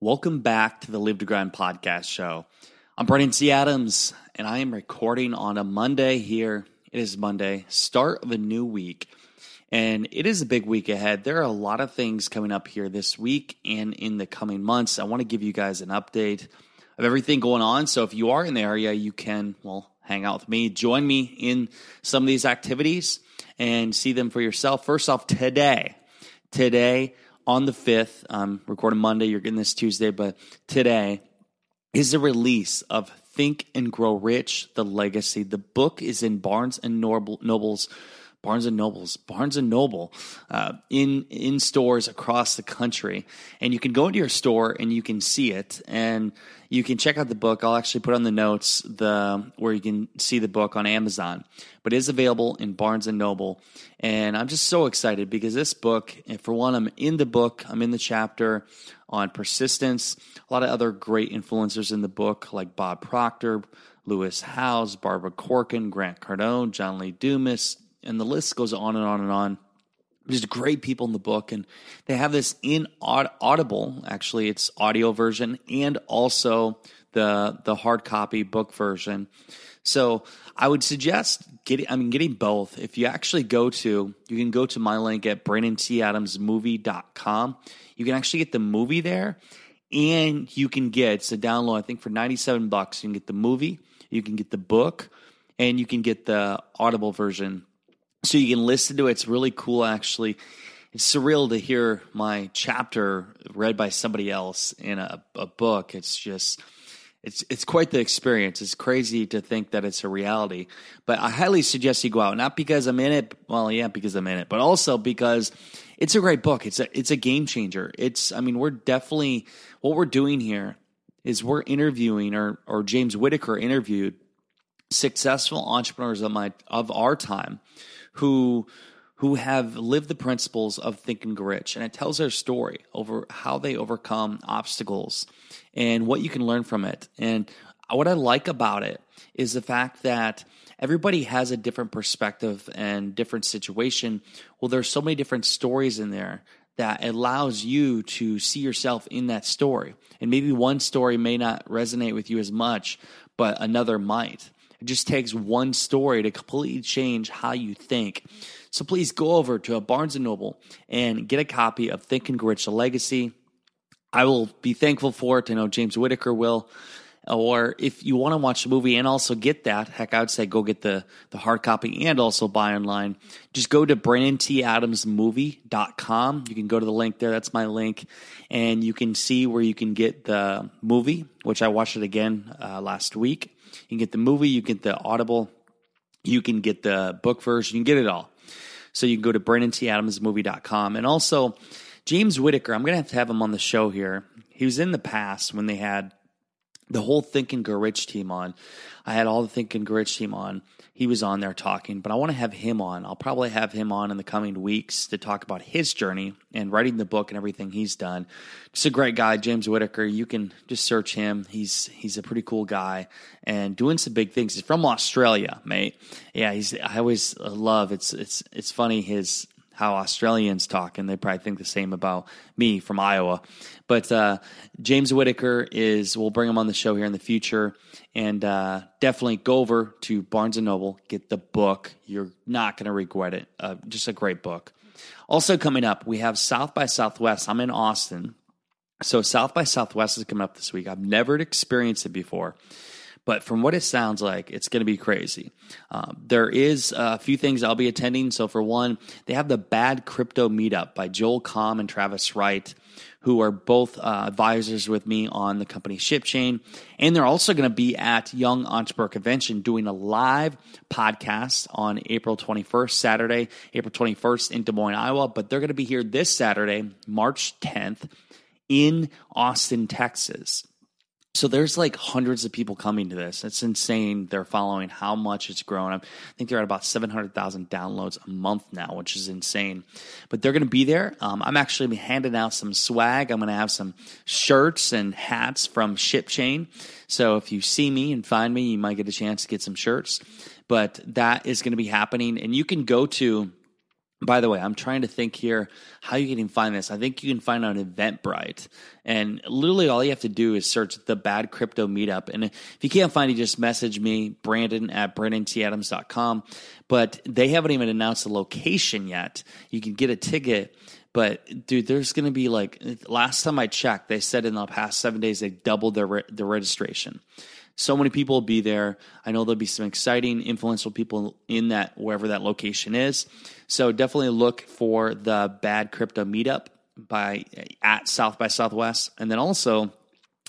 Welcome back to the Live to Grind podcast show. I'm Brandon T. Adams, and I am recording on a Monday here. It is Monday, start of a new week, and it is a big week ahead. There are a lot of things coming up here this week and in the coming months. I want to give you guys an update of everything going on. So if you are in the area, you can, well, hang out with me, join me in some of these activities and see them for yourself. First off, today, today, on the 5th, um, recording Monday, you're getting this Tuesday, but today is the release of Think and Grow Rich, The Legacy. The book is in Barnes and Noble's Barnes and Nobles, Barnes and Noble, uh, in in stores across the country, and you can go into your store and you can see it, and you can check out the book. I'll actually put on the notes the where you can see the book on Amazon, but it is available in Barnes and Noble, and I'm just so excited because this book, for one, I'm in the book, I'm in the chapter on persistence. A lot of other great influencers in the book, like Bob Proctor. Lewis Howes, Barbara Corcoran, Grant Cardone, John Lee Dumas, and the list goes on and on and on. There's great people in the book, and they have this in Audible. Actually, it's audio version and also the the hard copy book version. So I would suggest getting. I mean, getting both. If you actually go to, you can go to my link at BrandonTAdamsMovie.com. You can actually get the movie there, and you can get it's a download. I think for ninety seven bucks, you can get the movie, you can get the book, and you can get the Audible version so you can listen to it. It's really cool, actually. It's surreal to hear my chapter read by somebody else in a, a book. It's just it's it's quite the experience. It's crazy to think that it's a reality, but I highly suggest you go out. Not because I'm in it, well, yeah, because I'm in it, but also because it's a great book. It's a it's a game changer. It's I mean, we're definitely what we're doing here is we're interviewing or or James Whittaker interviewed successful entrepreneurs of my of our time who who have lived the principles of think and grow rich and it tells their story over how they overcome obstacles and what you can learn from it. And what i like about it is the fact that everybody has a different perspective and different situation. Well there's so many different stories in there that allows you to see yourself in that story. And maybe one story may not resonate with you as much but another might it just takes one story to completely change how you think. So please go over to a Barnes and Noble and get a copy of Think and Grow Rich: The Legacy. I will be thankful for it. I know James Whittaker will. Or if you want to watch the movie and also get that, heck, I would say go get the, the hard copy and also buy online. Just go to BrandonTAdamsMovie.com. You can go to the link there. That's my link. And you can see where you can get the movie, which I watched it again uh, last week. You can get the movie, you get the Audible, you can get the book version, you can get it all. So you can go to BrandonTAdamsMovie.com. And also, James Whittaker, I'm going to have to have him on the show here. He was in the past when they had the whole Think and Grow Rich team on. I had all the Think and Grow Rich team on. He was on there talking, but I want to have him on. I'll probably have him on in the coming weeks to talk about his journey and writing the book and everything he's done. Just a great guy, James Whittaker. You can just search him. He's he's a pretty cool guy and doing some big things. He's from Australia, mate. Yeah, he's. I always love. It's it's it's funny his how Australians talk, and they probably think the same about me from Iowa. But uh, James Whittaker is, we'll bring him on the show here in the future, and uh, definitely go over to Barnes and Noble, get the book. You're not going to regret it. Uh, just a great book. Also coming up, we have South by Southwest. I'm in Austin. So South by Southwest is coming up this week. I've never experienced it before. But from what it sounds like, it's going to be crazy. Um, there is a few things I'll be attending. So for one, they have the Bad Crypto Meetup by Joel Comm and Travis Wright, who are both uh, advisors with me on the company ShipChain. And they're also going to be at Young Entrepreneur Convention doing a live podcast on April 21st, Saturday, April 21st in Des Moines, Iowa. But they're going to be here this Saturday, March 10th in Austin, Texas. So there's like hundreds of people coming to this. It's insane. They're following how much it's grown. I think they're at about 700,000 downloads a month now, which is insane. But they're going to be there. Um, I'm actually handing out some swag. I'm going to have some shirts and hats from ShipChain. So if you see me and find me, you might get a chance to get some shirts. But that is going to be happening. And you can go to by the way, I'm trying to think here how you can find this. I think you can find on Eventbrite. And literally all you have to do is search the Bad Crypto Meetup. And if you can't find it, just message me, Brandon at BrandonTAdams.com. But they haven't even announced the location yet. You can get a ticket. But dude, there's going to be like last time I checked, they said in the past seven days they doubled their re- their registration. So many people will be there. I know there'll be some exciting, influential people in that wherever that location is. So definitely look for the Bad Crypto Meetup by at South by Southwest, and then also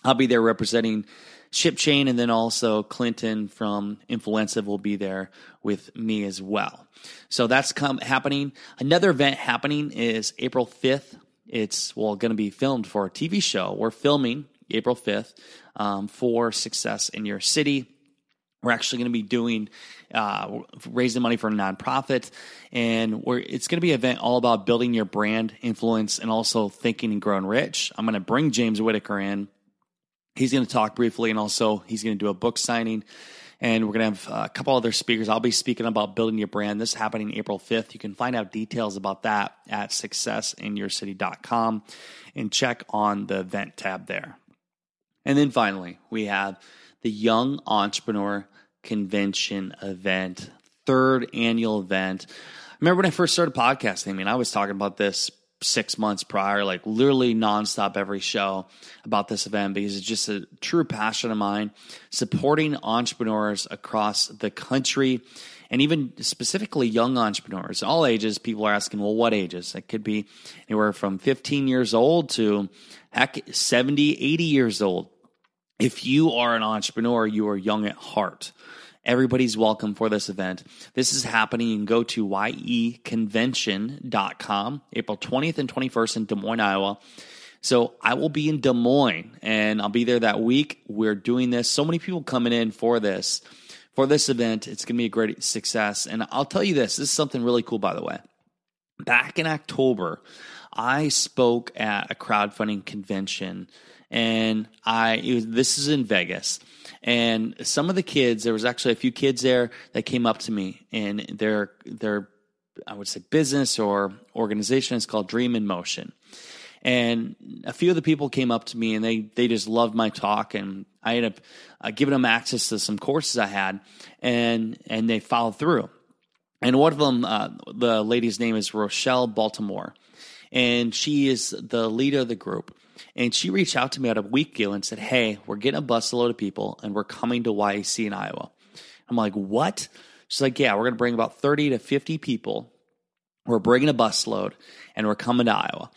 I'll be there representing ShipChain, and then also Clinton from Influencive will be there with me as well. So that's come happening. Another event happening is April fifth. It's well going to be filmed for a TV show. We're filming April 5th um, for Success in Your City. We're actually going to be doing uh, raising money for a nonprofit, and it's going to be an event all about building your brand influence and also thinking and growing rich. I'm going to bring James Whittaker in. He's going to talk briefly, and also he's going to do a book signing. And we're going to have a couple other speakers. I'll be speaking about building your brand. This is happening April 5th. You can find out details about that at successinyourcity.com and check on the event tab there. And then finally, we have the Young Entrepreneur Convention event, third annual event. I remember when I first started podcasting, I mean, I was talking about this six months prior, like literally nonstop every show about this event because it's just a true passion of mine, supporting entrepreneurs across the country and even specifically young entrepreneurs, all ages. People are asking, well, what ages? It could be anywhere from 15 years old to heck, 70, 80 years old. If you are an entrepreneur, you are young at heart. Everybody's welcome for this event. This is happening. You can go to yeconvention.com, April 20th and 21st in Des Moines, Iowa. So I will be in Des Moines and I'll be there that week. We're doing this. So many people coming in for this, for this event. It's going to be a great success. And I'll tell you this, this is something really cool, by the way. Back in October, I spoke at a crowdfunding convention and I was, this is in Vegas, and some of the kids there was actually a few kids there that came up to me, and their their I would say business or organization is called Dream in Motion. And a few of the people came up to me and they they just loved my talk, and I ended up uh, giving them access to some courses I had, and and they followed through. And one of them, uh, the lady's name is Rochelle Baltimore, and she is the leader of the group. And she reached out to me out of week ago and said, Hey, we're getting a busload of people and we're coming to YAC in Iowa. I'm like, What? She's like, Yeah, we're going to bring about 30 to 50 people. We're bringing a busload and we're coming to Iowa.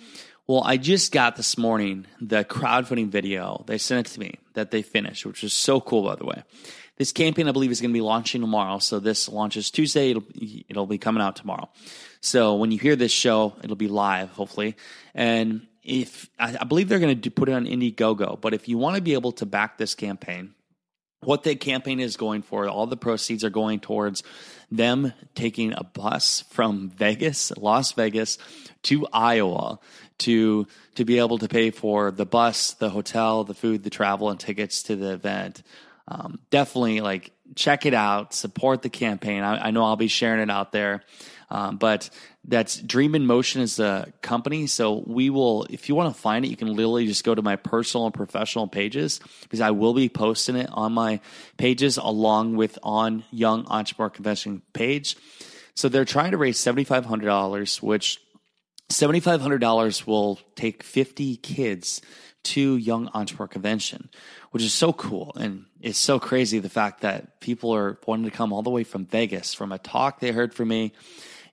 Well, I just got this morning the crowdfunding video. They sent it to me that they finished, which is so cool, by the way. This campaign, I believe, is going to be launching tomorrow. So this launches Tuesday. It'll, it'll be coming out tomorrow. So when you hear this show, it'll be live, hopefully. And if I, I believe they're going to put it on Indiegogo, but if you want to be able to back this campaign, what the campaign is going for, all the proceeds are going towards them taking a bus from Vegas, Las Vegas, to Iowa to to be able to pay for the bus, the hotel, the food, the travel, and tickets to the event. Um, definitely, like check it out, support the campaign. I, I know I'll be sharing it out there. Um, but that's Dream in Motion is the company. So we will, if you want to find it, you can literally just go to my personal and professional pages because I will be posting it on my pages along with on Young Entrepreneur Convention page. So they're trying to raise $7,500, which $7,500 will take 50 kids to Young Entrepreneur Convention, which is so cool. And it's so crazy the fact that people are wanting to come all the way from Vegas from a talk they heard from me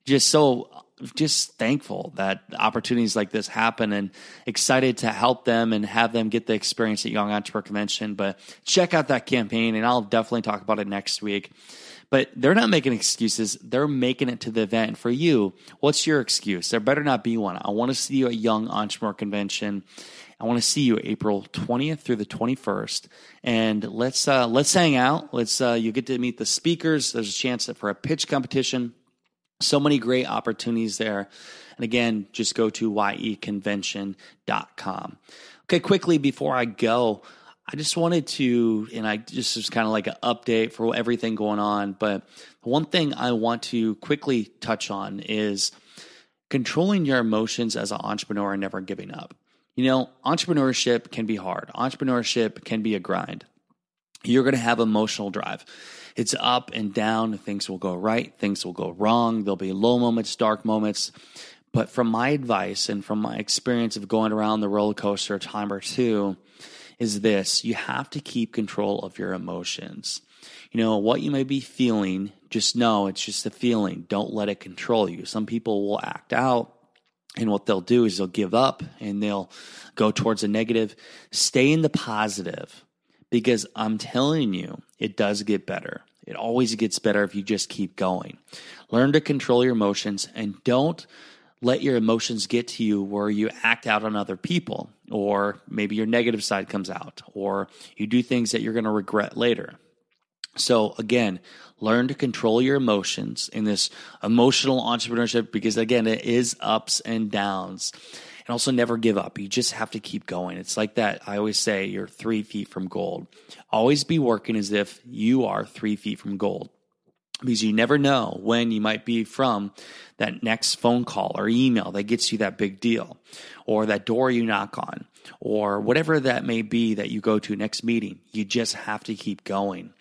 just so just thankful that opportunities like this happen and excited to help them and have them get the experience at Young Entrepreneur Convention. But check out that campaign, and I'll definitely talk about it next week. But they're not making excuses. They're making it to the event. For you, what's your excuse? There better not be one. I want to see you at Young Entrepreneur Convention. I want to see you April 20th through the 21st, and let's uh, let's hang out. Let's uh, you get to meet the speakers. There's a chance for a pitch competition. So many great opportunities there. And again, just go to yeconvention.com. Okay, quickly before I go, I just wanted to, and I just was kind of like an update for everything going on. But one thing I want to quickly touch on is controlling your emotions as an entrepreneur and never giving up. You know, entrepreneurship can be hard, entrepreneurship can be a grind. You're going to have emotional drive. It's up and down. Things will go right, things will go wrong. There'll be low moments, dark moments. But from my advice and from my experience of going around the roller coaster a time or two, is this you have to keep control of your emotions. You know, what you may be feeling, just know it's just a feeling. Don't let it control you. Some people will act out, and what they'll do is they'll give up and they'll go towards a negative. Stay in the positive because I'm telling you, it does get better. It always gets better if you just keep going. Learn to control your emotions and don't let your emotions get to you where you act out on other people, or maybe your negative side comes out, or you do things that you're going to regret later. So, again, learn to control your emotions in this emotional entrepreneurship because, again, it is ups and downs. And also, never give up. You just have to keep going. It's like that. I always say you're three feet from gold. Always be working as if you are three feet from gold because you never know when you might be from that next phone call or email that gets you that big deal or that door you knock on or whatever that may be that you go to next meeting. You just have to keep going.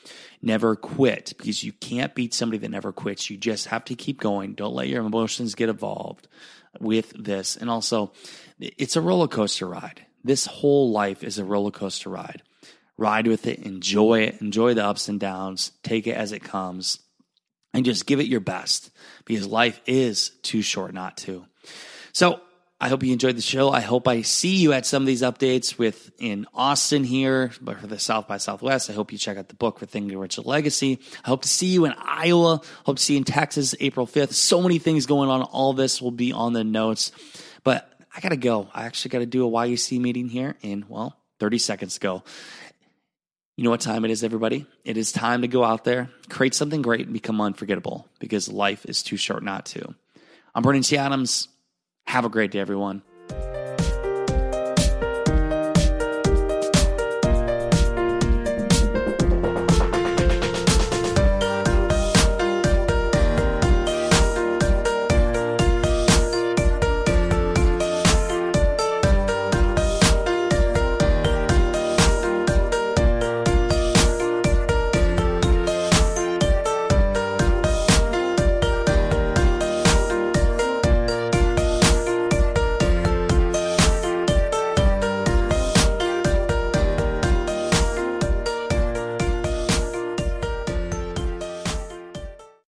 Never quit because you can't beat somebody that never quits. You just have to keep going. Don't let your emotions get involved with this. And also it's a roller coaster ride. This whole life is a roller coaster ride. Ride with it. Enjoy it. Enjoy the ups and downs. Take it as it comes and just give it your best because life is too short not to. So I hope you enjoyed the show. I hope I see you at some of these updates with in Austin here, but for the South by Southwest. I hope you check out the book for Think Rich Legacy. I hope to see you in Iowa. Hope to see you in Texas April 5th. So many things going on. All this will be on the notes. But I gotta go. I actually gotta do a YUC meeting here in, well, 30 seconds ago. You know what time it is, everybody? It is time to go out there, create something great, and become unforgettable because life is too short not to. I'm Brandon T. Adams. Have a great day, everyone.